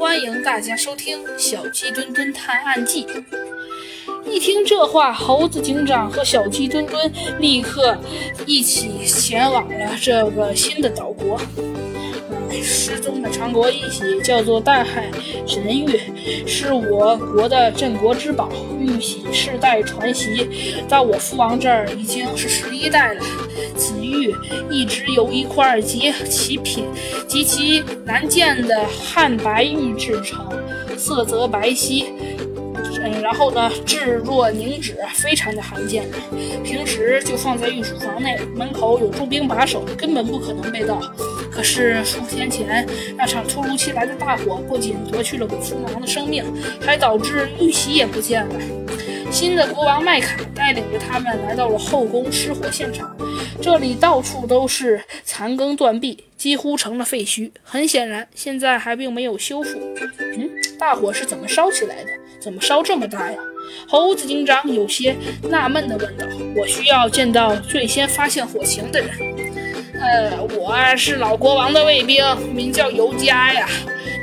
欢迎大家收听《小鸡墩墩探案记》。一听这话，猴子警长和小鸡墩墩立刻一起前往了这个新的岛国。失踪的长国玉玺叫做大海神玉，是我国的镇国之宝。玉玺世代传袭，到我父王这儿已经是十一代了。玉一直由一块极其品极其难见的汉白玉制成，色泽白皙。嗯，然后呢，质若凝脂，非常的罕见。平时就放在御书房内，门口有重兵把守，根本不可能被盗。可是数天前那场突如其来的大火，不仅夺去了我父王的生命，还导致玉玺也不见了。新的国王麦卡带领着他们来到了后宫失火现场，这里到处都是残羹断壁，几乎成了废墟。很显然，现在还并没有修复。嗯，大火是怎么烧起来的？怎么烧这么大呀？猴子警长有些纳闷地问道：“我需要见到最先发现火情的人。”呃，我是老国王的卫兵，名叫尤加呀。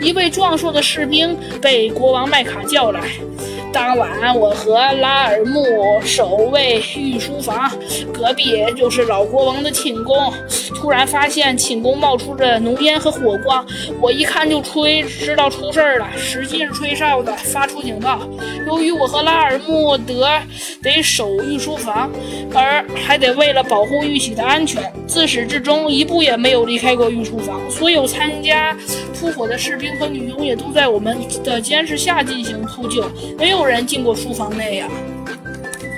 一位壮硕的士兵被国王麦卡叫来。当晚，我和拉尔木守卫御书房，隔壁就是老国王的寝宫。突然发现寝宫冒出着浓烟和火光，我一看就吹，知道出事儿了，使劲吹哨子，发出警报。由于我和拉尔木德得守御书房，而还得为了保护玉玺的安全，自始至终一步也没有离开过御书房。所有参加扑火的士兵和女佣也都在我们的监视下进行扑救，没有。人进过书房内呀。